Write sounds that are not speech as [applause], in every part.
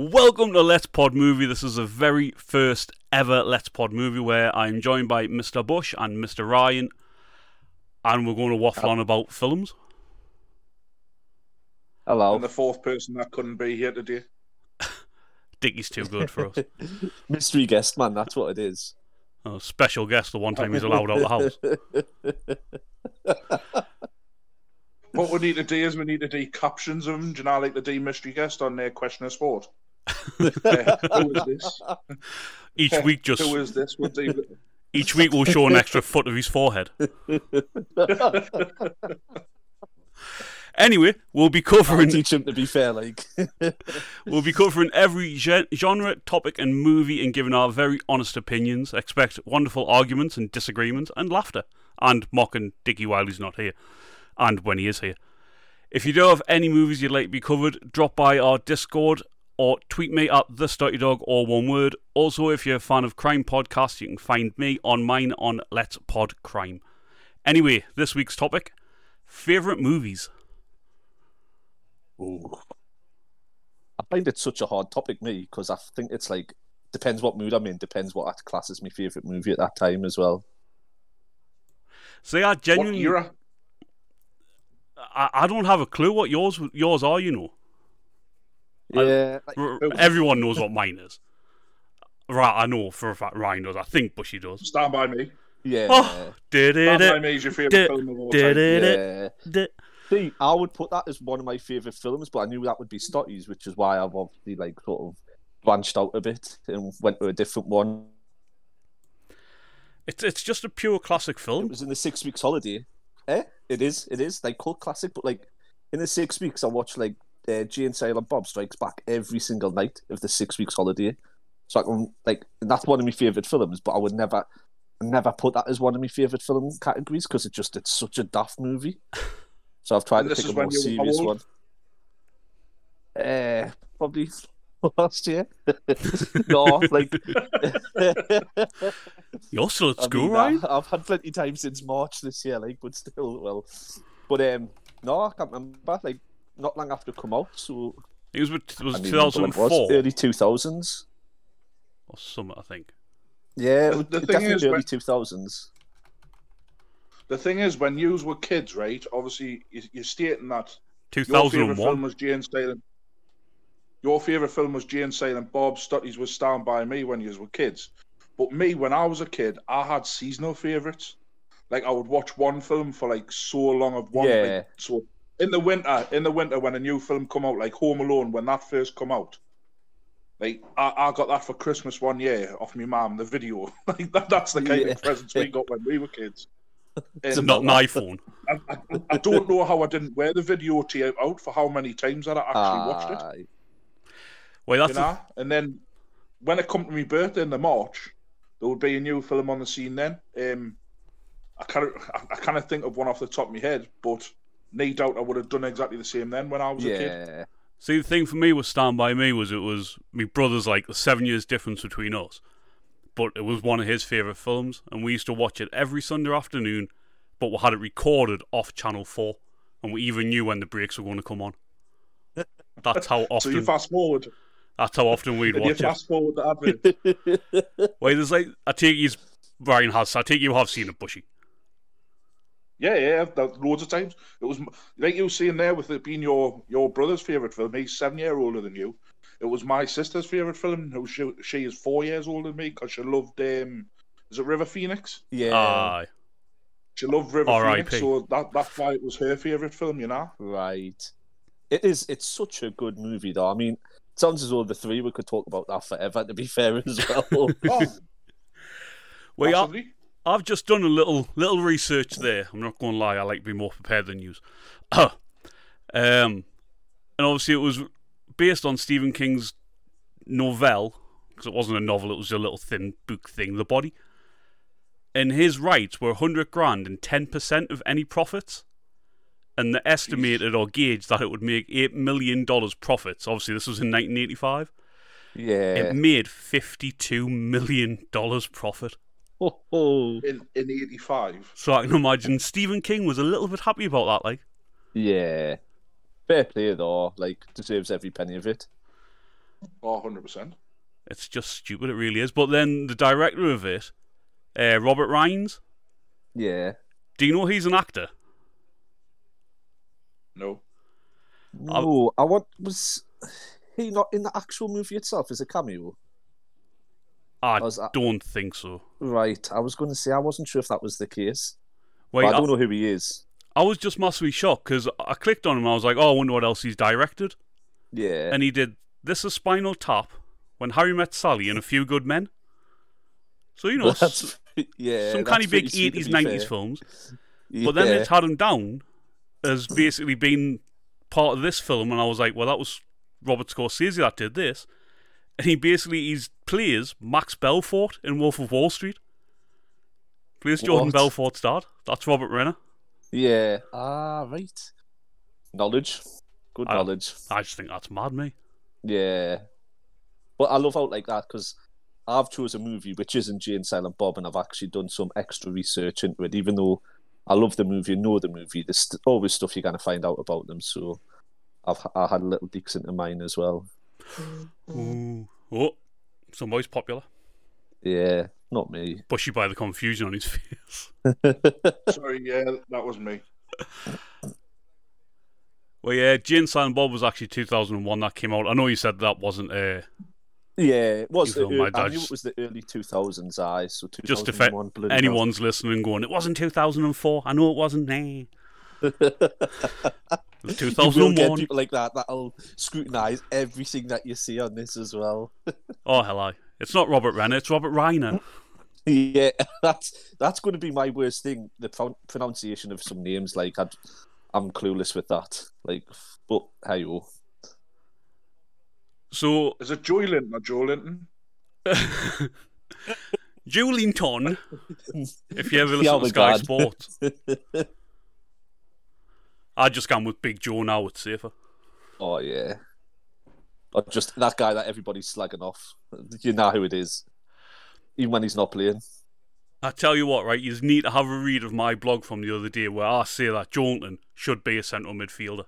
Welcome to Let's Pod Movie. This is the very first ever Let's Pod Movie where I'm joined by Mr. Bush and Mr. Ryan, and we're going to waffle on about films. Hello. And the fourth person that couldn't be here today. [laughs] Dickie's too good for us. [laughs] Mystery guest, man, that's what it is. A special guest the one time he's allowed out the house. [laughs] What we need to do is we need to do captions of them. Do you know, like the D mystery guest on their question of sport? Who is this? [laughs] Each week, just Who is this? We'll [laughs] each week we'll show an extra foot of his forehead. [laughs] Anyway, we'll be I'll covering teach him to be fair, like. We'll be covering every genre, topic, and movie and giving our very honest opinions. Expect wonderful arguments and disagreements and laughter. And mocking Dickie while he's not here. And when he is here. If you do have any movies you'd like to be covered, drop by our Discord or tweet me at the Stutty Dog or one word. Also, if you're a fan of crime podcasts, you can find me on mine on Let's Pod Crime. Anyway, this week's topic favourite movies. Ooh. I find it such a hard topic, me, because I think it's like depends what mood I'm in, depends what that class is my favourite movie at that time as well. See, I what genuinely. era? I, I don't have a clue what yours yours are. You know, I- Yeah, like, everyone knows what mine is. Right, I know for a fact Ryan does. I think Bushy does. Stand by me. yeah, Oh, did Stand by it? me is your favourite Did- film of all Did it? yeah. See, I would put that as one of my favourite films, but I knew that would be Stotty's, which is why I've obviously like sort of branched out a bit and went to a different one. It's it's just a pure classic film. It film. was in the six weeks holiday. Eh? It is. It is like cult classic, but like in the six weeks, I watched like uh, Jay and Silent Bob Strikes Back every single night of the six weeks holiday. So I can like that's one of my favorite films, but I would never, never put that as one of my favorite film categories because it just it's such a daft movie. So I've tried And to pick a more you were how serious one. Uh, probably [laughs] last year. [laughs] no, like [laughs] You're still at I school, mean, Ryan? I- I've had plenty of time since March this year, like, but still, well. But um, no, I can't remember. Like, not long after it come out, so It was with- it was I mean, remember when it was 2004 early two thousands. or something, I think. Yeah, The- the it definitely is, early two thousands. The thing is, when you were kids, right? Obviously, you- you're stating that your 2001. film was Jay and Silent. Your favourite film was Jay and Silent Bob. Stutty's was Stand By Me when you were kids. But me, when I was a kid, I had seasonal favourites. Like I would watch one film for like so long of one. Yeah. Like, so in the winter, in the winter when a new film come out, like Home Alone, when that first come out, like I, I got that for Christmas one year off my mum. The video, [laughs] like that, that's the kind Yeah. of presents we got when we were kids. It's Not an iPhone. I, I, I don't know how I didn't wear the videotape out for how many times that I actually watched it. Aye. Wait, You that's a- And then when it come to my birthday in the March, there would be a new film on the scene then. Um, I of I, I kind of think of one off the top of my head, but no doubt I would have done exactly the same then when I was a kid. See, the thing for me with Stand By Me was it was my brother's like seven years difference between us. But it was one of his favourite films, and we used to watch it every Sunday afternoon, but we had it recorded off Channel 4, and we even knew when the breaks were going to come on. [laughs] That's how often. So often you fast forward, that's how often we'd and you watch it. fast forward the advert. [laughs] Wait, there's like I take you Brian has I take you have seen it, Bushy. Yeah, yeah, loads of times. It was like you were saying there with it being your your brother's favorite film. He's seven year older than you. It was my sister's favorite film. Who she, she is four years older than me because she loved um, is it River Phoenix? yeah, Aye. She loved River R.I.P.. Phoenix, so that that's why it was her favorite film. You know. right. It is. It's such a good movie, though. I mean, it sounds as though the three we could talk about that forever. To be fair, as well. [laughs] Oh, Well, yeah, possibly. I've just done a little little research there. I'm not going to lie, I like to be more prepared than you. [clears throat] um, and obviously it was based on Stephen King's novella because it wasn't a novel; it was a little thin book thing, The Body. And his rights were 100 grand and 10% of any profits. And they estimated or gauged that it would make $8 million profits. Obviously, this was in 1985. yeah. It made $52 million profit. Oh, in in '85. So I can imagine Stephen King was a little bit happy about that. Like, Yeah. Fair play though, like deserves every penny of it. Oh, 100%. It's just stupid. It really is. But then the director of it, uh, Robert Reiner. Yeah. Do you know he's an actor? No. No, I want was he not in the actual movie itself as a cameo? I Was don't think so. Right. I was going to say I wasn't sure if that was the case. Wait, I I, don't know who he is. I was just massively shocked because I clicked on him. and I was like, oh, I wonder what else he's directed. Yeah. And he did This is Spinal Tap, When Harry Met Sally, and A Few Good Men. So, you know, [laughs] that's [laughs] yeah. some kind of big pretty sweet, to 80s, 90s fair. films. Yeah. But then it's had him down as basically being part of this film, and I was like, well, that was Robert Scorsese that did this. And he basically he's plays Max Belfort in Wolf of Wall Street. Plays Jordan What? Belfort's dad. That's Robert Renner. Yeah. Ah, right. Knowledge. Good I- knowledge. I just think that's mad, me. Yeah. But I love out like that because I've chose a movie which isn't Jay and Silent Bob, and I've actually done some extra research into it. Even though I love the movie and know the movie, there's always stuff you're gonna find out about them. So I've I had a little peeks into mine as well. Ooh. Oh, somebody's popular. Yeah, not me. Bushy by the confusion on his face. [laughs] Sorry, yeah, that was me. Well, yeah, Jay and Silent Bob was actually 2001 that came out. I know you said that wasn't uh, Yeah, it was. You The, feel my I knew it was the early two thousands. I so two Just thousand if it- one. bloody hell. anyone's listening going, it wasn't 2004. I know it wasn't. Nah. [laughs] It was [laughs] You will get people like that that'll scrutinise everything that you see on this as well. [laughs] Oh, hell I. It's not Robert Renner, it's Robert Reiner. Yeah, [laughs] that's that's going to be my worst thing. The pro- pronunciation of some names, like I'd, I'm clueless with that. Like, but hey, oh, So, Is it Joey Linton or Joe Linton? Joelinton, if you ever Yeah, listen to Sky God. Sports, I'd just gone with Big Joe now, it's safer. oh yeah, or just that guy that everybody's slagging off. You know who it is, even when he's not playing. I tell you what, right, you need to have a read of my blog from the other day where I say that Joelinton should be a central midfielder.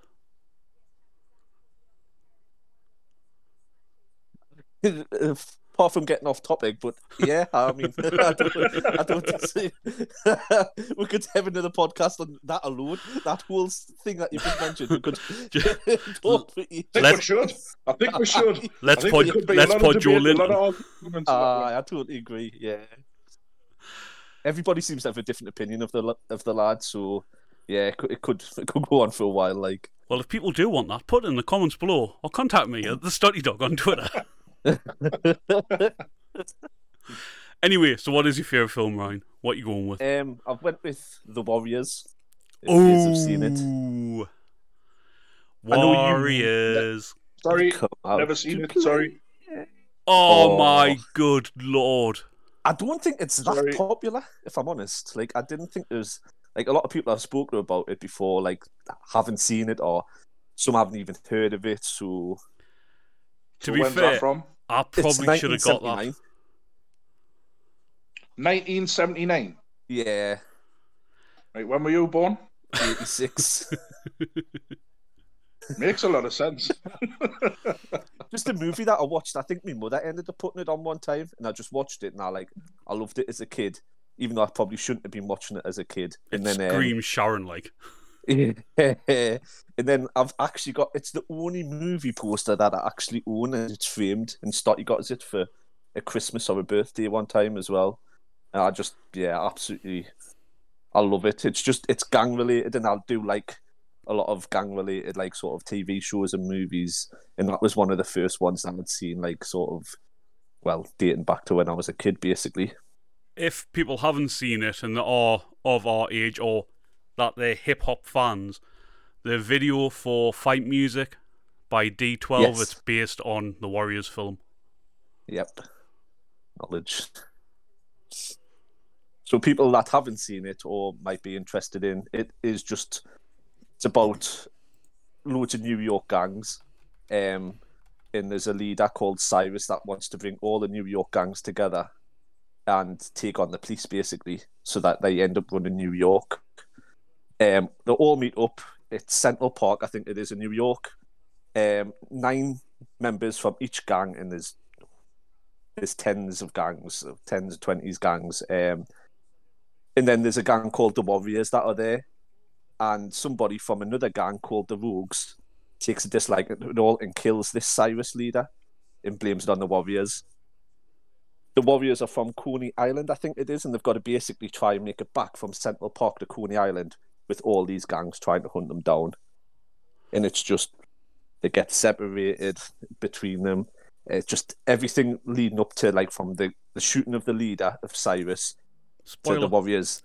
[laughs] Apart from getting off topic, but yeah, I mean, [laughs] I don't, I don't see. [laughs] we could have another podcast on that alone. That whole thing that you just mentioned, we could [laughs] talk. I think we should. I think we should. Let's I think put there could be a let's lot of put Joe debate, a lot Linton. of arguments about Ah, I totally agree. Yeah, everybody seems to have a different opinion of the of the lad, so yeah, it could it could, it could go on for a while. Like, Well, if people do want that, put it in the comments below or contact me at the Study Dog on Twitter. [laughs] anyway, so what is your favourite film, Ryan? What are you going with? um, I've went with the Warriors. Oh, you have seen it. Ooh. I you- Warriors. Sorry, Come out never seen it. Sorry. Oh, Oh. my good lord. I don't think it's that Sorry. popular, if I'm honest. Like, I didn't think there's like a lot of people I've spoken about it before, like haven't seen it or some haven't even heard of it. So To So be fair, that from? I probably should have got that. 1979. 1979. Yeah, Right, when were you born? 86. [laughs] Makes a lot of sense. [laughs] just a movie that I watched. I think my mother ended up putting it on one time, and I just watched it, and I like I loved it as a kid, even though I probably shouldn't have been watching it as a kid. And It then um, screams Sharon like. [laughs] and then I've actually got it's the only movie poster that I actually own and it's framed and Stotty got it for a Christmas or a birthday one time as well. And I just yeah, absolutely I love it. It's just it's gang related and I'll do like a lot of gang related like sort of TV shows and movies and that was one of the first ones I had seen like sort of well, dating back to when I was a kid basically. If people haven't seen it and are of our age or that they're hip hop fans, the video for Fight Music by D12, Yes. it's based on the Warriors film. Yep. Knowledge. So people that haven't seen it or might be interested in it is just it's about loads of New York gangs. Um and there's a leader called Cyrus that wants to bring all the New York gangs together and take on the police basically so that they end up running New York. Um they all meet up at Central Park, I think it is in New York. Um nine members from each gang, and there's there's tens of gangs, tens, of twenties gangs. Um, and then there's a gang called the Warriors that are there, and somebody from another gang called the Rogues takes a dislike at it all and kills this Cyrus leader and blames it on the Warriors. The Warriors are from Coney Island, I think it is, and they've got to basically try and make it back from Central Park to Coney Island with all these gangs trying to hunt them down. And it's just they get separated between them. It's just everything leading up to like from the, the shooting of the leader of Cyrus Spoiler. to the Warriors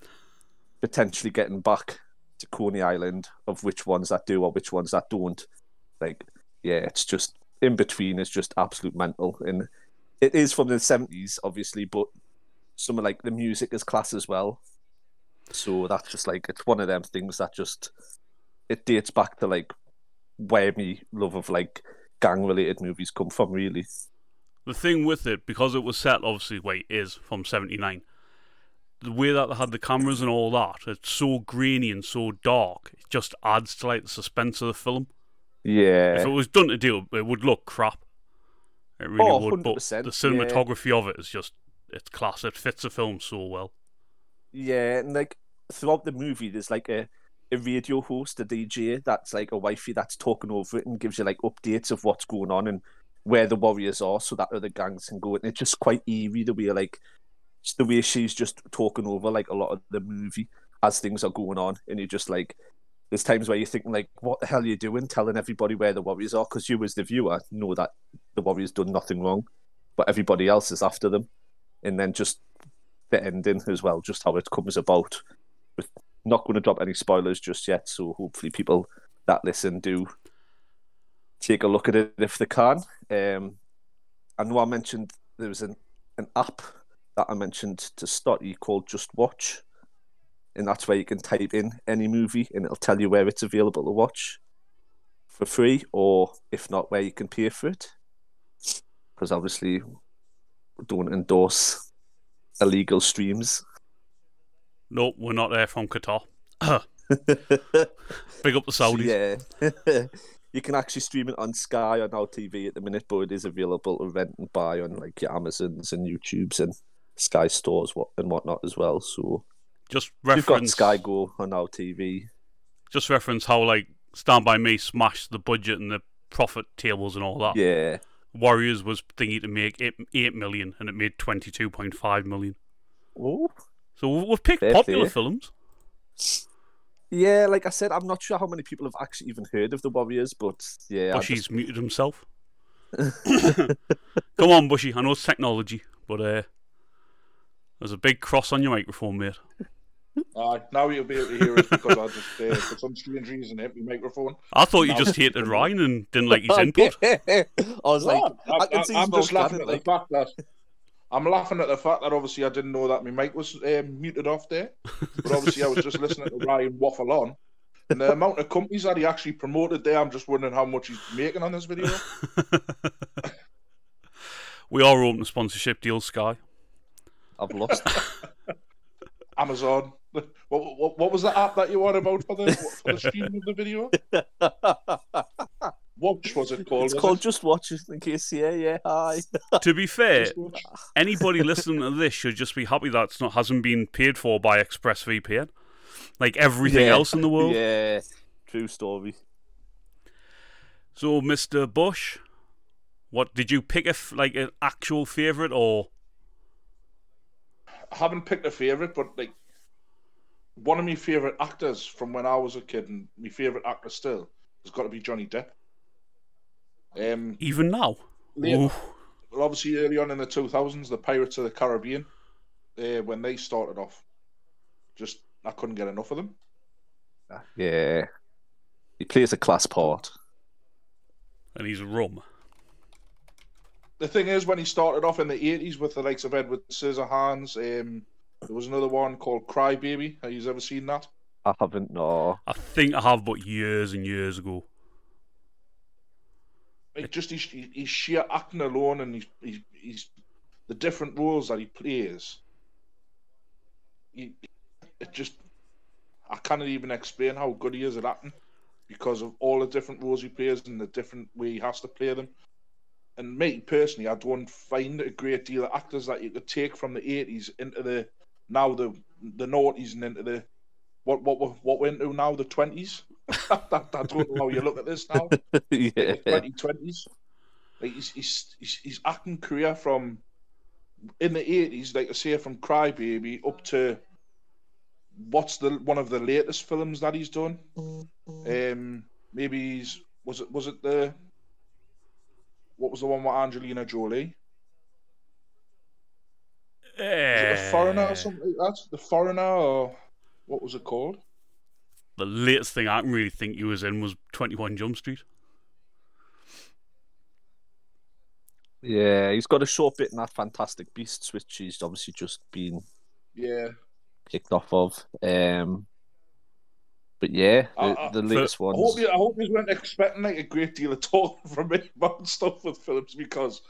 potentially getting back to Coney Island of which ones that do or which ones that don't. Like, yeah, it's just in between is just absolute mental. And it is from the seventies, obviously, but some of like the music is class as well. So that's just like it's one of them things that just it dates back to like where me love of like gang related movies come from really. the thing with it, because it was set obviously wait is from seventy nine. The way that they had the cameras and all that, it's so grainy and so dark. It just adds to like the suspense of the film. Yeah. If it was done to do, it would look crap. It really Oh, would. But 100%, the cinematography of it is just it's class. It fits the film so well. Yeah, and like throughout the movie, there's like a, a radio host, a DJ that's like a wifey that's talking over it and gives you like updates of what's going on and where the warriors are, so that other gangs can go. And it's just quite eerie the way like the way she's just talking over like a lot of the movie as things are going on, and you're just like. There's times where you're thinking like, "What the hell are you doing? Telling everybody where the warriors are?" Because you, as the viewer, know that the warriors done nothing wrong, but everybody else is after them. And then just the ending as well, just how it comes about. With not going to drop any spoilers just yet, so hopefully people that listen do take a look at it if they can. Um, I know I mentioned there was an, an app that I mentioned to start you called Just Watch, and that's where you can type in any movie and it'll tell you where it's available to watch for free, or if not, where you can pay for it. Because obviously, don't endorse illegal streams. Nope, we're not there from Qatar. [laughs] Big up the Saudis. yeah. [laughs] you can actually stream it on Sky on our TV at the minute, but it is available to rent and buy on like your Amazons and YouTubes and Sky stores what and whatnot as well. So Just you've got reference. Sky Go on our TV. Just reference how like Stand by Me smashed the budget and the profit tables and all that. Yeah, Warriors was thinking to make eight, eight million and it made twenty two point five million. oh, So we've, we've picked Fair popular play. films. yeah. Like I said, I'm not sure how many people have actually even heard of the Warriors, but yeah, Bushy's just- muted himself. [laughs] [laughs] Come on, Bushy. I know it's technology, but uh, there's a big cross on your microphone, mate. Uh, now you'll be able to hear us because I just, uh, for some strange reason, hit my microphone. I thought you No. just hated Ryan and didn't like his input. [laughs] I was like, No, I, can see am his just laughing at planning, the fact that I'm laughing at the fact that obviously I didn't know that my mic was um, muted off there, but obviously I was just listening to Ryan waffle on. And the amount of companies that he actually promoted there, I'm just wondering how much he's making on this video. [laughs] we are open to sponsorship deals, Sky. I've lost. [laughs] Amazon. [laughs] What, what, what was the app that you want about for the [laughs] for the streaming of the video? [laughs] Watch was it called? it's was called it? Just Watch, in case. Yeah, yeah. Hi. To be fair, anybody listening to this should just be happy that it's not hasn't been paid for by ExpressVPN, like everything Yeah. else in the world. Yeah, true story. So, Mr. Bush, what did you pick? A f- like an actual favorite or I haven't picked a favorite, but like one of my favorite actors from when I was a kid, and my favorite actor still has got to be Johnny Depp. Um, even now? Yeah. Well, obviously early on in the 2000s, the Pirates of the Caribbean, uh, when they started off, just I couldn't get enough of them. Yeah. He plays a class part. and he's rum. The thing is, when he started off in the 80s with the likes of Edward Scissorhands, um, there was another one called Cry Baby. Have you ever seen that? I haven't, no. I think I have, but years and years ago. Like just his, his sheer acting alone, and he's, he's, he's the different roles that he plays. He, it just I can't even explain how good he is at acting because of all the different roles he plays and the different way he has to play them. and me personally, I don't find a great deal of actors that you could take from the eighties into the now the the noughties and into the what what we're, what we're into now the twenties. [laughs] I don't know how you look at this now. [laughs] yeah. Twenty twenties. Like his, his, his, his acting career from in the eighties, like I say, from Crybaby up to what's the one of the latest films that he's done. Um, maybe he's was it was it the what was the one with Angelina Jolie? Is it the Foreigner or something like that? The Foreigner or what was it called? The latest thing I can really think he was in was Twenty One Jump Street. Yeah, he's got a short bit in that Fantastic Beasts, which he's obviously just been Yeah, kicked off of. Um, but yeah, the, I- I- the latest I hope you I hope you weren't expecting like a great deal of talk [laughs] from me about stuff with films because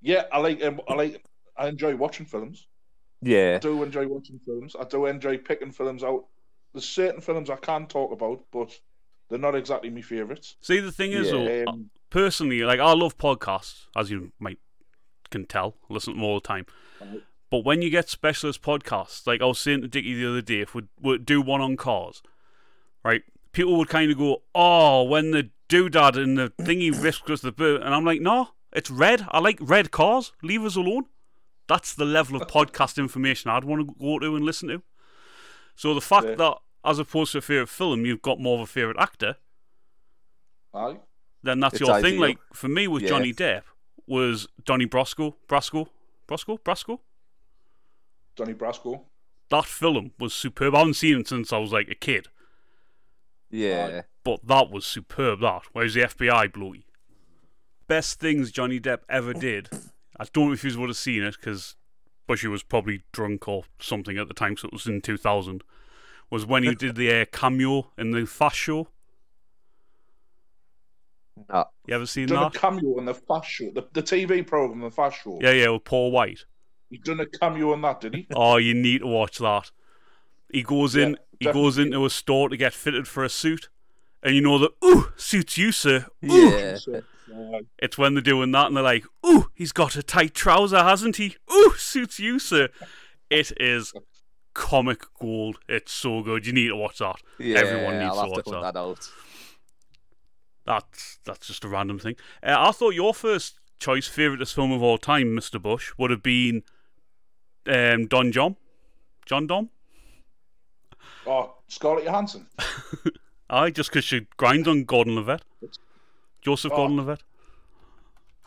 yeah, I like um, I like I enjoy watching films. I Yeah, do enjoy watching films. I do enjoy picking films out. There's certain films I can talk about, but they're not exactly my favourites. See, the thing is, Yeah. though, Um, personally, like I love podcasts, as you might can tell. I listen to them all the time. Right. But when you get specialist podcasts, like I was saying to Dickie the other day, if we would do one on cars, right? People would kind of go, "Oh, when the doodad and the thingy [laughs] whiskers the bird," and I'm like, "No, it's red. I like red cars. Leave us alone." That's the level of podcast information I'd want to go to and listen to. So the fact Yeah. that, as opposed to a favorite film, you've got more of a favorite actor, aye. then that's It's your thing. Like for me with Yeah. Johnny Depp was Donnie Brasco, Brasco, Brasco, Brasco. Johnny Brasco. That film was superb. I haven't seen it since I was like a kid, yeah. but that was superb. That whereas the FBI blowy. Best things Johnny Depp ever did. I don't know if you would have seen it because Bushy was probably drunk or something at the time, so it was in 2000. Was when he [laughs] did the uh, cameo in the Fast Show. You ever seen Done a that? cameo in the Fast Show, the, the TV program, the Fast Show. Yeah, yeah, with Paul White. He done a cameo on that, did he? [laughs] Oh, you need to watch that. He goes in. Yeah, he goes into a store to get fitted for a suit, and you know that ooh suits you, sir. Ooh. Yeah. [laughs] It's when they're doing that, and they're like, ooh, he's got a tight trouser, hasn't he? Ooh, suits you, sir. It is comic gold. It's so good. You need to watch that. Yeah, Everyone needs I'll to watch to that. that out. That's that's just a random thing. Uh, I thought your first choice, favouriteest film of all time, Mister Bush, would have been um, Don Jon, John Dom. oh, Scarlett Johansson. [laughs] Aye, just because she grinds on Gordon Levitt. Joseph Oh. Gordon Levitt.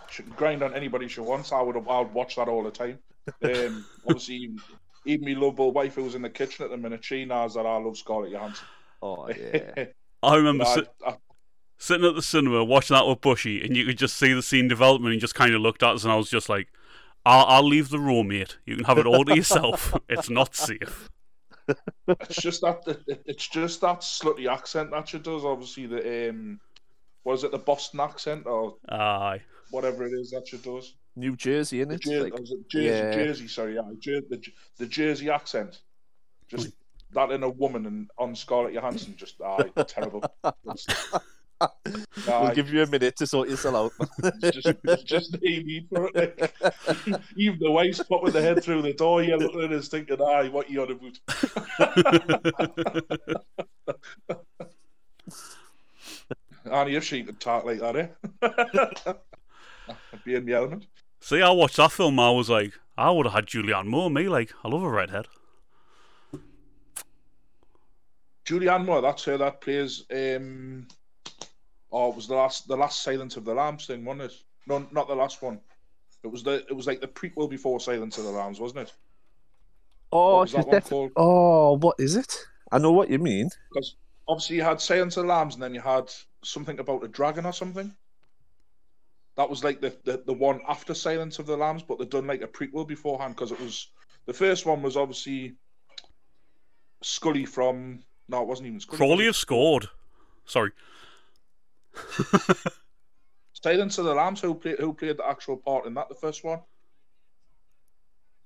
She can grind on anybody she wants. I would I would watch that all the time. Um, [laughs] obviously, even, even my lovable wife who was in the kitchen at the minute, she knows that I love Scarlett Johansson. Oh [laughs] yeah. I remember I, I, sitting at the cinema watching that with Bushy, and you could just see the scene development, and just kind of looked at us, and I was just like, I'll, I'll leave the room, mate. You can have it all to yourself. [laughs] it's not safe. It's just that it's just that slutty accent that she does. Obviously, the um, what is it, the Boston accent or Aye. whatever it is that she does. New Jersey, The innit? Jer- Like, is it Jersey, yeah. Jersey, sorry, yeah, Jer- the, the Jersey accent. Just that in a woman and on Scarlett Johansson, just aye, terrible. [laughs] It's, we'll give you a minute to sort yourself out. [laughs] it's just, it's just no need for it. Like, even the wife's popping the head through the door, you're looking at us thinking, aye, what you on about? [laughs] Annie, if she could talk like that, eh? I'd [laughs] be in the element. See, I watched that film. I was like, I would have had Julianne Moore. Me, like, I love a redhead. Julianne Moore, that's her that plays. Um, oh, it was the last, the last Silence of the Lambs thing, wasn't it? No, not the last one. It was the, it was like the prequel before Silence of the Lambs, wasn't it? oh, what was that def- called? oh, what is it? I know what you mean. Because obviously you had Silence of the Lambs, and then you had something about a dragon or something. That was like the, the, the one after Silence of the Lambs, but they'd done like a prequel beforehand because it was the first one was obviously Scully from no, it wasn't even Scully. Crawley have scored. Sorry. [laughs] Silence of the Lambs. Who played who played the actual part in that? The first one.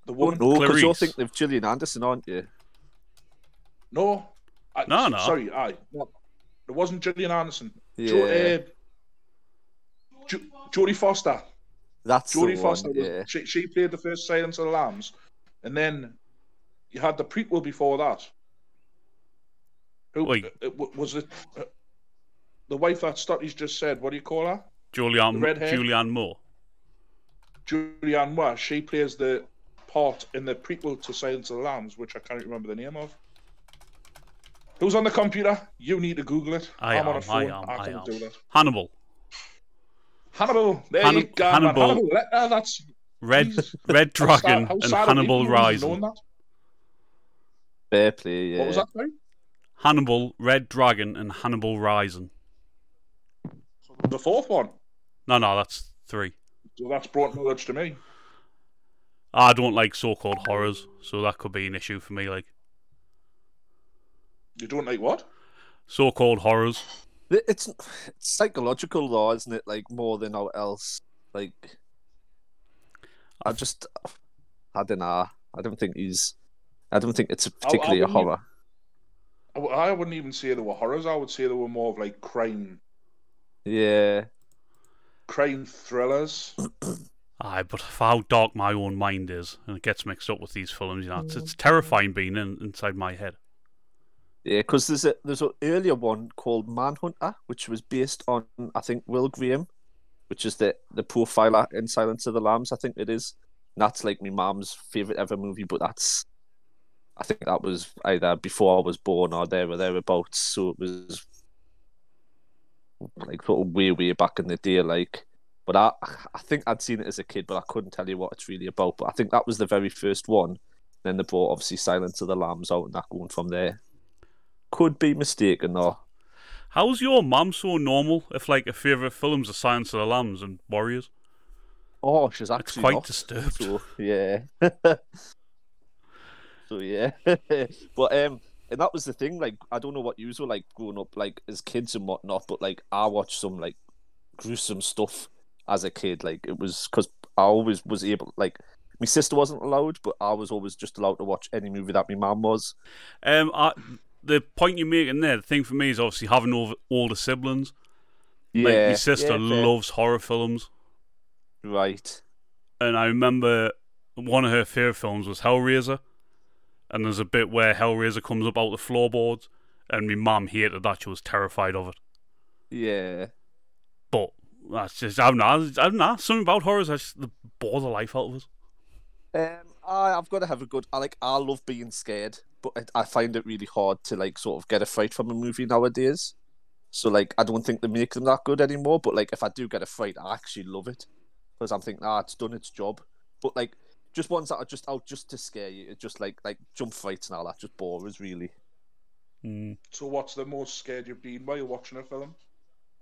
The one. Oh, woman. no, because you're Clarice. thinking of Gillian Anderson, aren't you? No. I, No, no. Sorry, I. No, it wasn't Gillian Anderson. Yeah. Jo, uh, jo, Jodie Foster. That's Jodie Foster. one. Yeah. she, she played the first Silence of the Lambs, and then you had the prequel before that. Who Wait. uh, was it? The wife that Stotty's just said. What do you call her? Julianne, red hair? Julianne Moore. Julianne Moore. She plays the part in the prequel to Silence of the Lambs, which I can't remember the name of. Who's on the computer? You need to Google it. I am on am, a phone. I am, I I can't am. do that. Hannibal. Hannibal. There Hanni- you go. man. Hannibal. Hannibal. uh, that's Red Jesus. Red how sad- Dragon how and sad are Hannibal people Rising. known? Fair play. Yeah. What was that? Sorry? Hannibal, Red Dragon, and Hannibal Rising. The fourth one. No, no, that's three. So that's brought knowledge to me. I don't like so-called horrors, so that could be an issue for me. Like You don't like what? so-called horrors. It's, it's psychological though, isn't it? Like more than all else. Like, I just, I don't know. I don't think he's. I don't think it's a particularly a wouldn't horror. I w- I wouldn't even say they were horrors. I would say they were more of like crime, Yeah. crime thrillers. Aye, but of how dark my own mind is, and it gets mixed up with these films, you know, it's, it's terrifying being in, inside my head. Yeah, because there's a there's an earlier one called Manhunter, which was based on I think Will Graham, which is the the profiler in Silence of the Lambs. I think it is. And that's like my mom's favorite ever movie, but that's I think that was either before I was born or there or thereabouts. So it was like sort of way way back in the day, like. But I I think I'd seen it as a kid, but I couldn't tell you what it's really about. But I think that was the very first one. Then they brought obviously Silence of the Lambs out, and that going from there. Could be mistaken though. How's your mum so normal if, like, her favourite films are Silence of the Lambs and Warriors? Oh, she's It's actually quite not. disturbed. So yeah. [laughs] so yeah. [laughs] but um and that was the thing, like I don't know what you were like growing up like as kids and whatnot, but like I watched some like gruesome stuff as a kid. Like it was because I always was able like my sister wasn't allowed, but I was always just allowed to watch any movie that my mum was. Um, I, the point you're making there, the thing for me is obviously having all older siblings. Yeah. Like, my sister yeah, loves horror films, Right. and I remember one of her favourite films was Hellraiser, and there's a bit where Hellraiser comes up out the floorboards, and my mum hated that. She was terrified of it. Yeah. But that's just, I don't know, I don't know, something about horrors, I just they bore the life out of us. Um, I, I've got to have a good. I like. I love being scared, but I, I find it really hard to like sort of get a fright from a movie nowadays. So like, I don't think they make them that good anymore. But like, if I do get a fright, I actually love it because I'm thinking, ah, it's done its job. But like, just ones that are just out just to scare you, just like like jump fights and all that, just bore us really. Mm. So what's the most scared you've been while you're watching a film?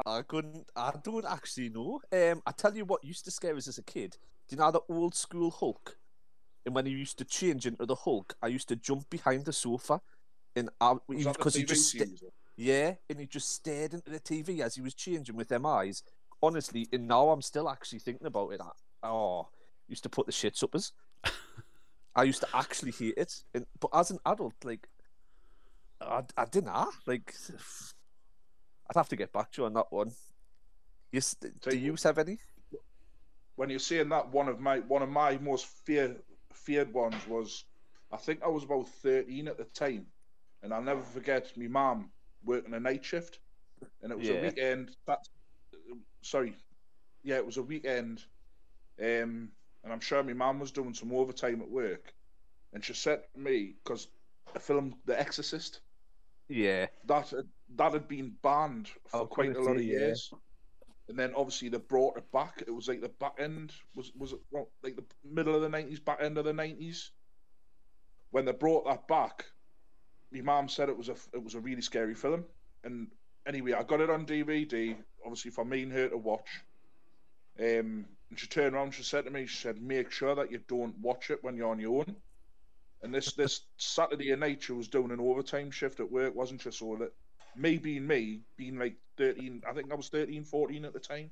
I couldn't. I don't actually know. Um, I tell you what used to scare us as a kid. Do you know the old school Hulk? And when he used to change into the Hulk, I used to jump behind the sofa, and I Was that the because he TV just sta- yeah, and he just stared into the TV as he was changing with them eyes. Honestly, and now I'm still actually thinking about it. I, oh, used to put the shits up us. I used to actually hate it, and, but as an adult, like I, I didn't know. Like I'd have to get back to you on that one. Yes, do you have any? when you're saying that, one of my one of my most fear, feared ones was, I think I was about thirteen at the time, and I'll never forget my mum working a night shift, and it was Yeah. a weekend. That, sorry, yeah, it was a weekend, um, and I'm sure my mum was doing some overtime at work, and she said to me because a film, The Exorcist, Yeah, that had, that had been banned for Oh, quite a lot of yeah. years. And then obviously they brought it back. It was like the back end was was it well, like the middle of the nineties, back end of the nineties. When they brought that back, my mum said it was a it was a really scary film. And anyway, I got it on DVD, obviously for me and her to watch. Um, and she turned around, she said to me, she said, "Make sure that you don't watch it when you're on your own." And this this Saturday night, she was doing an overtime shift at work, wasn't she? So that me being me, being like 13, I think I was 13, 14 at the time,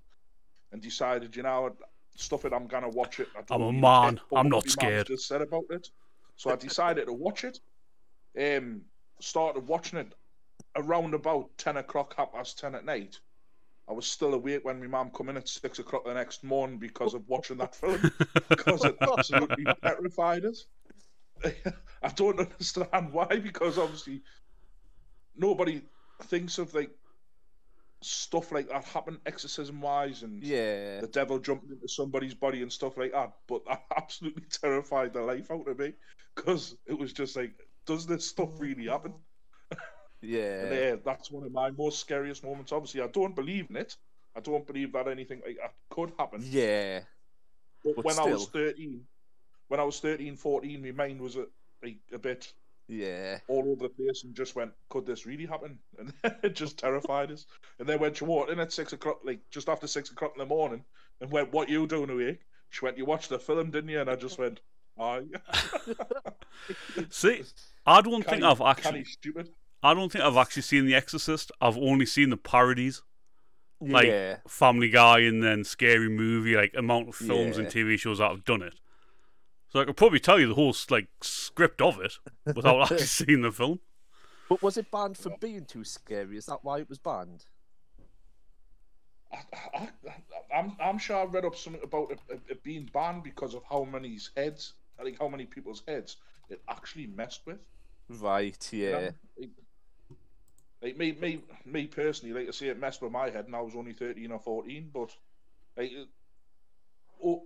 and decided, you know, stuff it, I'm going to watch it. I I'm a man, I'm not scared. Just said about it. So I decided to watch it. Um, started watching it around about 10 o'clock, half past 10 at night. I was still awake when my mum come in at six o'clock the next morning because of watching that film [laughs] because it absolutely terrified us. [laughs] I don't understand why because obviously nobody thinks of like stuff like that happen exorcism wise and Yeah. the devil jumping into somebody's body and stuff like that. But that [laughs] absolutely terrified the life out of me because it was just like, does this stuff really happen? And Yeah. yeah, that's one of my most scariest moments. Obviously, I don't believe in it. I don't believe that anything like that could happen. Yeah. But, but when I was 13, when I was 13, 14, my mind was a, like, a bit Yeah. all over the place and just went, could this really happen? [laughs] And it just terrified us. And then when she walked in at six o'clock, like just after six o'clock in the morning, and went, what you doing awake? She went, you watched the film, didn't you? And I just went, aye. [laughs] [laughs] See, I don't think Canny- I've canny actually, stupid. I don't think I've actually seen The Exorcist. I've only seen the parodies, like yeah. Family Guy and then Scary Movie, like amount of films and TV shows that have done it. So I could probably tell you the whole like script of it without [laughs] actually seeing the film. But was it banned for being too scary? Is that why it was banned? I, I, I'm, I'm sure I read up something about it, it, it being banned because of how many heads, like how many people's heads it actually messed with. Right. you Yeah. know? Like, like me, me, me personally, like I say, it messed with my head, and I was only thirteen or fourteen. But like, it- oh,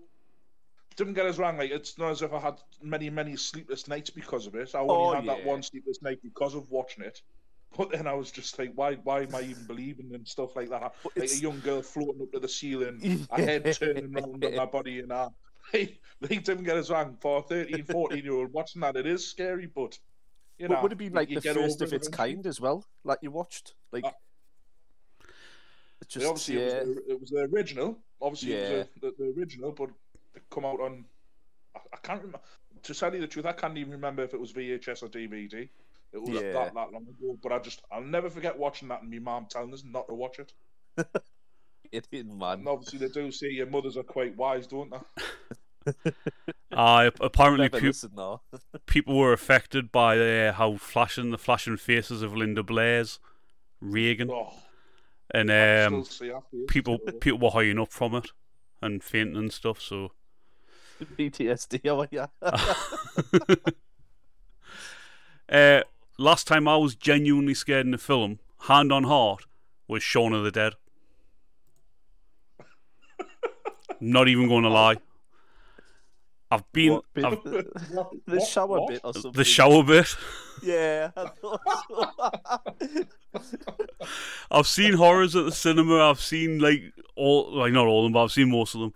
don't get us wrong. Like, it's not as if I had many, many sleepless nights because of it. I only Oh, had that one sleepless night because of watching it. But then I was just like, why, why am I even believing in stuff like that? Like a young girl floating up to the ceiling, [laughs] a head turning round on my body, and I. Hey, they didn't get us wrong. For a 13, 14 year old watching that, it is scary, but you know, would it be like the first of its kind as well? Like you watched? Like. Uh, it's just obviously, yeah. it, was the, it was the original. Obviously, it Yeah. was the, the, original, but it come out on. I, I can't remember. To tell you the truth, I can't even remember if it was VHS or DVD. It was Yeah. that, that long ago. But I just, I'll never forget watching that and my mum telling us not to watch it. [laughs] It didn't man. And obviously, they do say your mothers are quite wise, don't they? [laughs] [laughs] Uh, apparently, pe- [laughs] people were affected by uh, how flashing the flashing faces of Linda Blair's, Regan, Oh, and um, still see after it, people people were hiring up from it and fainting and stuff. So [laughs] PTSD. Oh yeah. uh, last time I was genuinely scared in a film, hand on heart, was Shaun of the Dead. Not even going to lie. I've been What bit? I've, the the shower What? bit or something. the shower bit. Yeah. I [laughs] thought so. I've seen horrors at the cinema. I've seen like all, like not all of them, but I've seen most of them,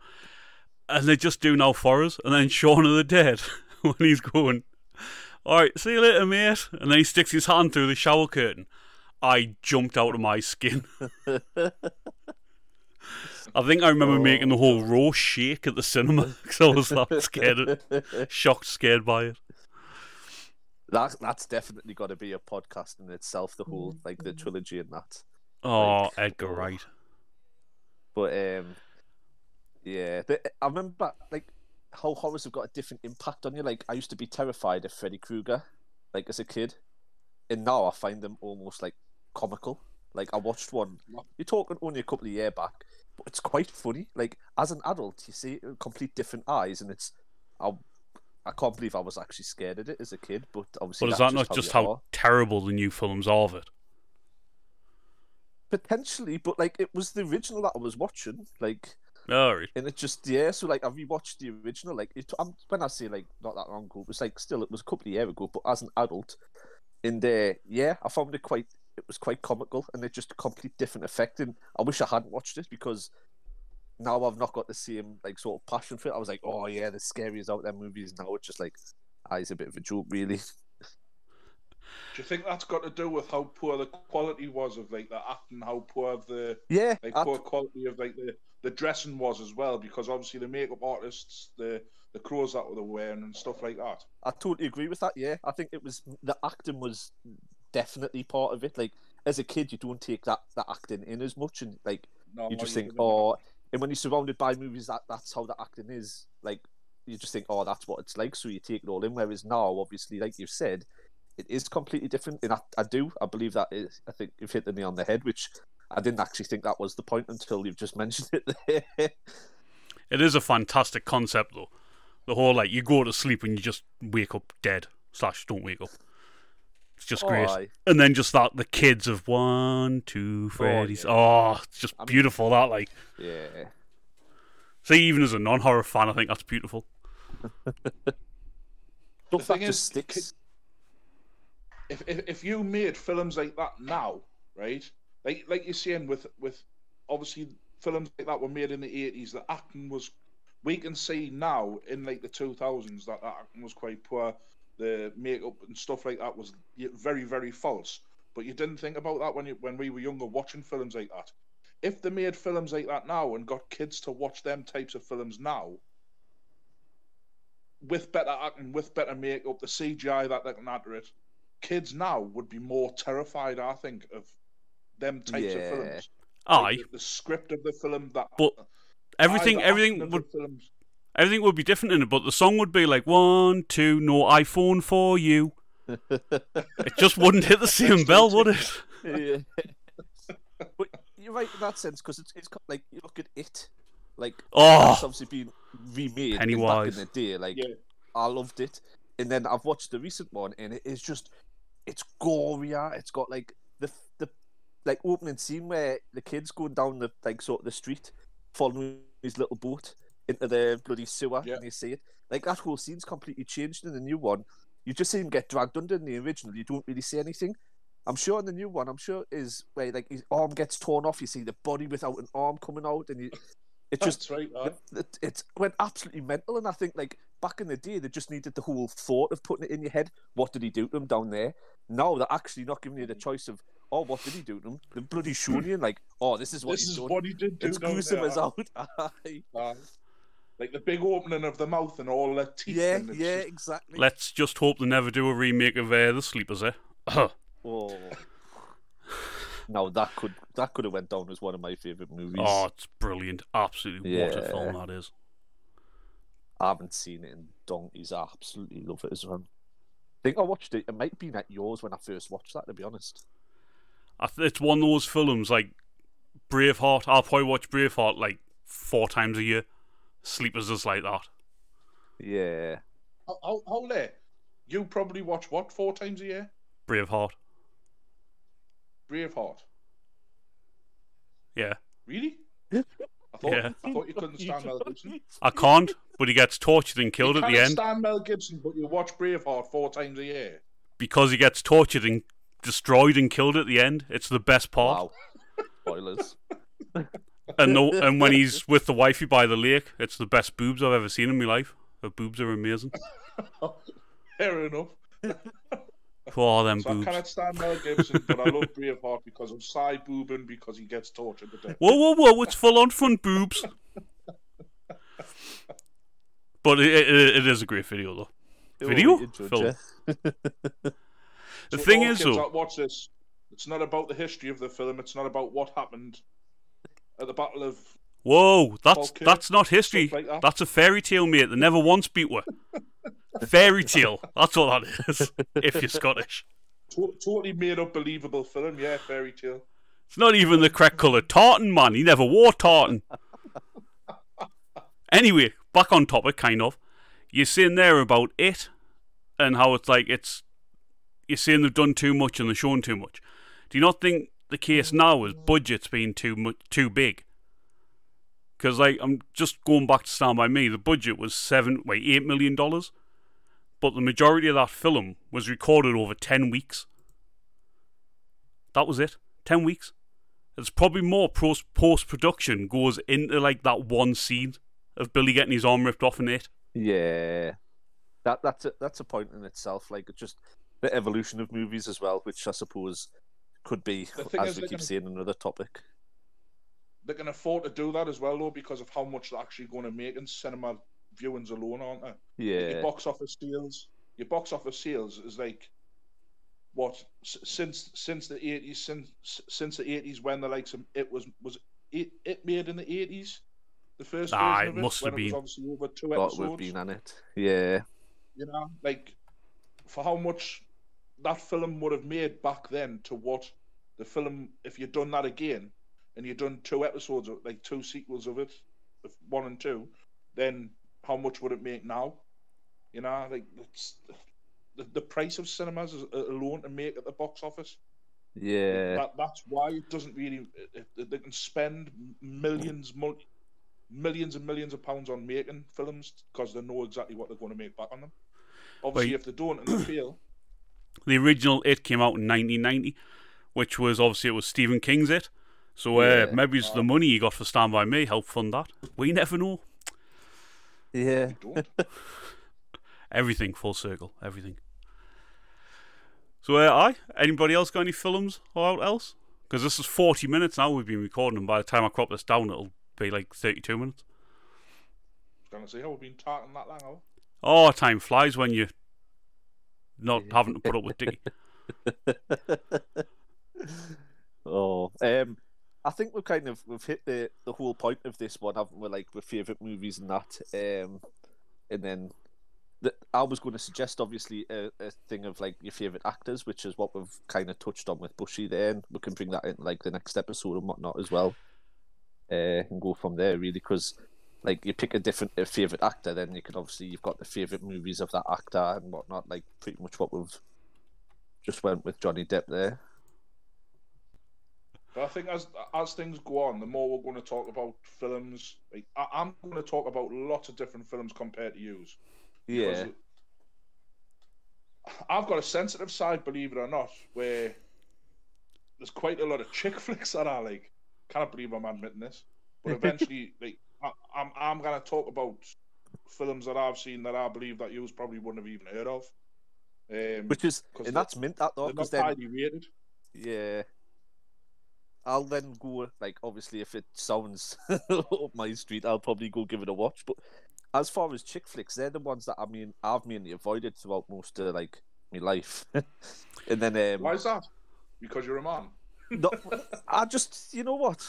and they just do now for us. And then Shaun of the Dead [laughs] when he's going, "All right, see you later, mate," and then he sticks his hand through the shower curtain. I jumped out of my skin. [laughs] I think I remember making the whole row shake at the cinema [laughs] because I was that scared, [laughs] shocked, scared by it. that that's definitely got to be a podcast in itself. The whole like the trilogy and that. Oh, Like, Edgar oh. Wright. But um, yeah, the, I remember like how horrors have got a different impact on you. Like I used to be terrified of Freddy Krueger, like as a kid, and now I find them almost like comical. Like I watched one. You're talking only a couple of year back, but it's quite funny. Like as an adult, you see it complete different eyes, and it's I, I can't believe I was actually scared of it as a kid. But obviously, But is that not just how terrible the new films are of it? potentially? But like it was the original that I was watching. Like All right. And it just yeah, so like I rewatched the original. Like it, I'm, when I say like not that long ago, it was like still it was a couple of years ago. But as an adult, in there, yeah, I found it quite. It was quite comical, and it just a complete different effect. And I wish I hadn't watched it because now I've not got the same like sort of passion for it. I was like, oh yeah, the scariest out there movies. Now it's just like, ah, it's a bit of a joke, really. [laughs] Do you think that's got to do with how poor the quality was of like the acting, how poor the Yeah, like poor quality of like the, the dressing was as well? Because obviously the makeup artists, the the clothes that were wearing and stuff like that. I totally agree with that. Yeah, I think it was the acting was definitely part of it. Like as a kid, you don't take that that acting in as much, and like No, you just you think, oh, and when you're surrounded by movies that that's how the acting is, like you just think, oh, that's what it's like, so you take it all in. Whereas now, obviously, like you've said, it is completely different, and I, I do, I believe that is, I think you've hit the nail on the head, which I didn't actually think that was the point until you've just [laughs] mentioned it there. It is a fantastic concept though. The whole like you go to sleep and you just wake up dead slash don't wake up. It's just great. Oh, aye. And then just that the kids of one, two, Freddy's. yeah. Oh, it's just I mean- beautiful. That like, Yeah. see, even as a non-horror fan, I think that's beautiful. [laughs] Stuff thing that just is, sticks. if, if if you made films like that now, right? Like like you're saying with with obviously films like that were made in the eighties, the acting was we can see now in like the two thousands that the acting was quite poor. The makeup and stuff like that was very very false. But you didn't think about that when you when we were younger watching films like that. If they made films like that now and got kids to watch them types of films now, with better acting, with better makeup, the CGI that they can add to it, kids now would be more terrified, I think, of them types of films. Aye, Like the, the script of the film, that But everything, everything would films. Everything would be different in it, but the song would be like one, two, no iPhone for you. [laughs] it just wouldn't hit the same [laughs] bell, would it? yeah. [laughs] but you're right in that sense because it's, it's got, like you look at it, like Oh, it's obviously been remade back in the day. Like Yeah. I loved it, and then I've watched the recent one, and it is just it's gorier. Ah, it's got like the the like opening scene where the kids going down the like sort of the street, following his little boat into the bloody sewer, Yeah. and you see it. Like that whole scene's completely changed in the new one. You just see him get dragged under in the original. You don't really see anything. I'm sure in the new one, I'm sure is where like his arm gets torn off. You see the body without an arm coming out, and you, it just right. aye. it, it went absolutely mental. And I think like back in the day, they just needed the whole thought of putting it in your head. What did he do to him down there? Now they're actually not giving you the choice of oh, what did he do to him? They're bloody showing you like oh, this is what This he's is done. what he did do. it's gruesome as out. [laughs] Aye. aye. Like the big opening of the mouth and all the teeth. yeah, and yeah, just- exactly. let's just hope they never do a remake of uh, The Sleepers, eh? [laughs] Oh. No, that could that could have went down as one of my favorite movies. oh, it's brilliant. Absolutely, what a film that is. I haven't seen it in donkeys. I absolutely love it as well. I think I watched it. It might have been at yours when I first watched that. To be honest. I th- it's one of those films like Braveheart. I'll probably watch Braveheart like four times a year. Sleepers is like that. Yeah. How, how, how there? You probably watch what four times a year? Braveheart. Braveheart. Yeah. Really? I thought Yeah. I thought you couldn't stand Mel Gibson. I can't, but he gets tortured and killed you at the can't end stand Mel Gibson, but you watch Braveheart four times a year. because he gets tortured and destroyed and killed at the end. It's the best part. Wow. Spoilers. [laughs] And no, [laughs] and when he's with the wifey by the lake, it's the best boobs I've ever seen in my life. Her boobs are amazing. [laughs] Fair enough. [laughs] Oh, them So I boobs. cannot stand Mel Gibson, but I love Braveheart because of side boobing because he gets tortured to death. Whoa, whoa, whoa! It's full on front boobs. But it, it, it is a great video, though. Video? You judge, Film. The So thing is, kids though, watch this. It's not about the history of the film. It's not about what happened at the Battle of. whoa, that's Okay. that's not history. Like that. That's a fairy tale, mate. They never once beat her. [laughs] fairy tale. That's all that is. [laughs] If you're Scottish, To- totally made up, believable film. Yeah, fairy tale. it's not even the correct colour tartan, man. He never wore tartan. [laughs] Anyway, back on topic, kind of. You're saying there about it and how it's like it's. You're saying they've done too much and they're shown too much. Do you not think the case now is budgets being too much too big? Because like I'm just going back to Stand by Me, the budget was seven, wait, eight million dollars, but the majority of that film was recorded over ten weeks. That was it, ten weeks. It's probably more post production goes into like that one scene of Billy getting his arm ripped off in it. Yeah, that that's a, that's a point in itself. Like just the evolution of movies as well, which I suppose could be, as we keep gonna- saying, another topic. They can afford to do that as well, though, because of how much they're actually going to make in cinema viewings alone, aren't they? Like Yeah, your box office sales, your box office sales is like what since since the eighties since since the eighties when the likes of it was was it, it made in the eighties the first Ah, it of it must have it was been. obviously over two episodes. we've been on it. Yeah, You know, like for how much that film would have made back then to what the film if you'd done that again and you'd done two episodes, of, like two sequels of it, of one and two, then how much would it make now? You know, like it's the, the price of cinemas is uh, alone to make at the box office. Yeah. That, that's why it doesn't really. It, it, they can spend millions, multi, millions and millions of pounds on making films because they know exactly what they're going to make back on them. Obviously, Wait. if they don't and they fail, The original It came out in 1990, which was obviously it was Stephen King's It. So uh, Yeah. maybe it's the money he got for Stand By Me helped fund that. We never know. Yeah. [laughs] Everything full circle. Everything. So, uh, I anybody else got any films or out else? Because this is 40 minutes now we've been recording, and by the time I crop this down, it'll be like 32 minutes. Gonna say, oh, we've been talking that long. Oh, Oh, time flies when you're not [laughs] having to put up with Dickie. [laughs] oh, um, I think we've kind of we've hit the the whole point of this one, haven't we? Like with favorite movies and that, um, and then the, I was going to suggest obviously a, a thing of like your favorite actors, which is what we've kind of touched on with Bushy. Then we can bring that in like the next episode and whatnot as well, uh, and go from there really because. Like you pick a different a favorite actor, then you can obviously you've got the favorite movies of that actor and whatnot. Like pretty much what we've just went with Johnny Depp there. But I think as as things go on, the more we're going to talk about films. Like I, I'm going to talk about lots of different films compared to yous. Yeah, I've got a sensitive side, believe it or not, where there's quite a lot of chick [laughs] flicks that I like. Can't believe I'm admitting this, but [laughs] eventually, like I, I'm, I'm gonna talk about films that I've seen that I believe that you probably wouldn't have even heard of. Um, which is and that's mint that though they're because then highly rated. yeah, I'll then go like obviously if it sounds [laughs] up my street, I'll probably go give it a watch. But as far as chick flicks, they're the ones that I mean I've mainly avoided throughout most of like my life. [laughs] and then um, Why is that? Because you're a man. no, [laughs] I just you know what,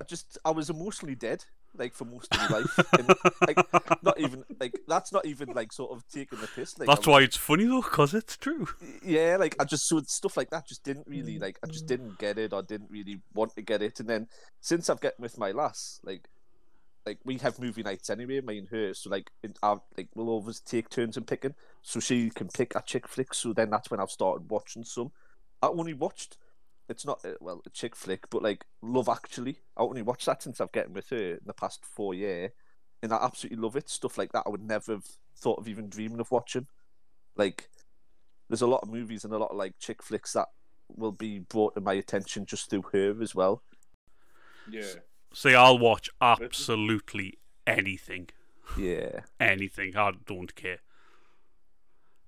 I just I was emotionally dead like for most of my life. And, like not even like that's not even like sort of taking the piss. Like, I That's was why it's funny though, because it's true. yeah, like I just so stuff like that just didn't really mm. like I just didn't get it or didn't really want to get it. And then since I've gotten with my lass, like like we have movie nights anyway, me and her. So like I like we'll always take turns in picking, so she can pick a chick flick. So then that's when I've started watching some. I only watched. It's not uh, well a chick flick, but like Love Actually. I only watched that since I've gotten with her in the past four year, and I absolutely love it. Stuff like that I would never have thought of even dreaming of watching. Like there's a lot of movies and a lot of like chick flicks that will be brought to my attention just through her as well. Yeah. See, I'll watch absolutely anything. Yeah. Anything. I don't care.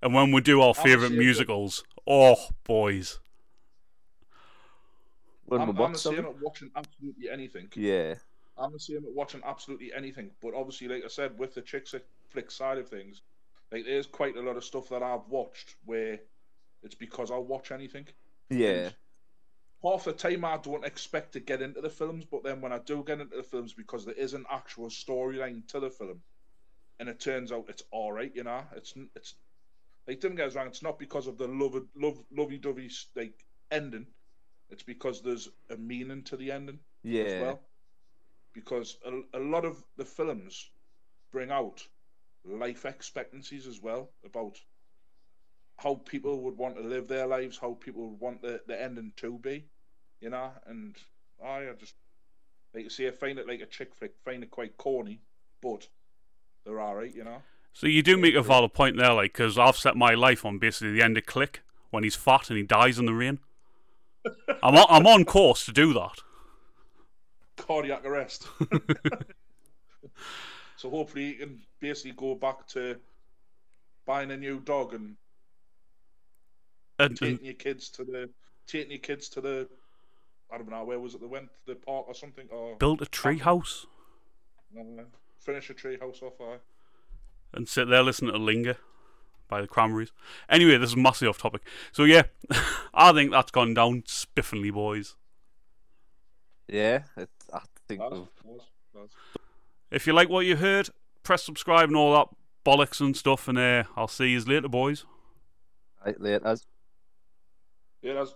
And when we do our favourite musicals, oh, boys. I'm, I'm the same at watching absolutely anything. Yeah. I'm the same at watching absolutely anything. But obviously, like I said, with the chick flick side of things, like there's quite a lot of stuff that I've watched where it's because I'll watch anything. Yeah. Half the time I don't expect to get into the films, but then when I do get into the films, because there is an actual storyline to the film, and it turns out it's all right, you know, it's it's like don't get us wrong, it's not because of the love love lovey dovey like ending, it's because there's a meaning to the ending as Yeah. well. Because a, a lot of the films bring out life expectancies as well about how people would want to live their lives, how people would want the, the ending to be, you know. And I just like you say, I find it like a chick flick, find it quite corny, but they're alright, you know. So you do make a valid point there, like, because I've set my life on basically the end of Click when he's fat and he dies in the rain. I'm on, I'm on course to do that. Cardiac arrest. [laughs] so hopefully you can basically go back to buying a new dog and And, and taking your kids to the taking your kids to the I don't know where was it they went to the park or something or build a tree house finish a tree house off. Aye. and sit there listening to Linger by the Cranberries. Anyway, this is massively off topic. So yeah, [laughs] I think that's gone down spiffingly, boys. Yeah. It, I think That's, that's, that's. If you like what you heard, press subscribe and all that bollocks and stuff, and uh, I'll see you later, boys. right, later. Yeah, that's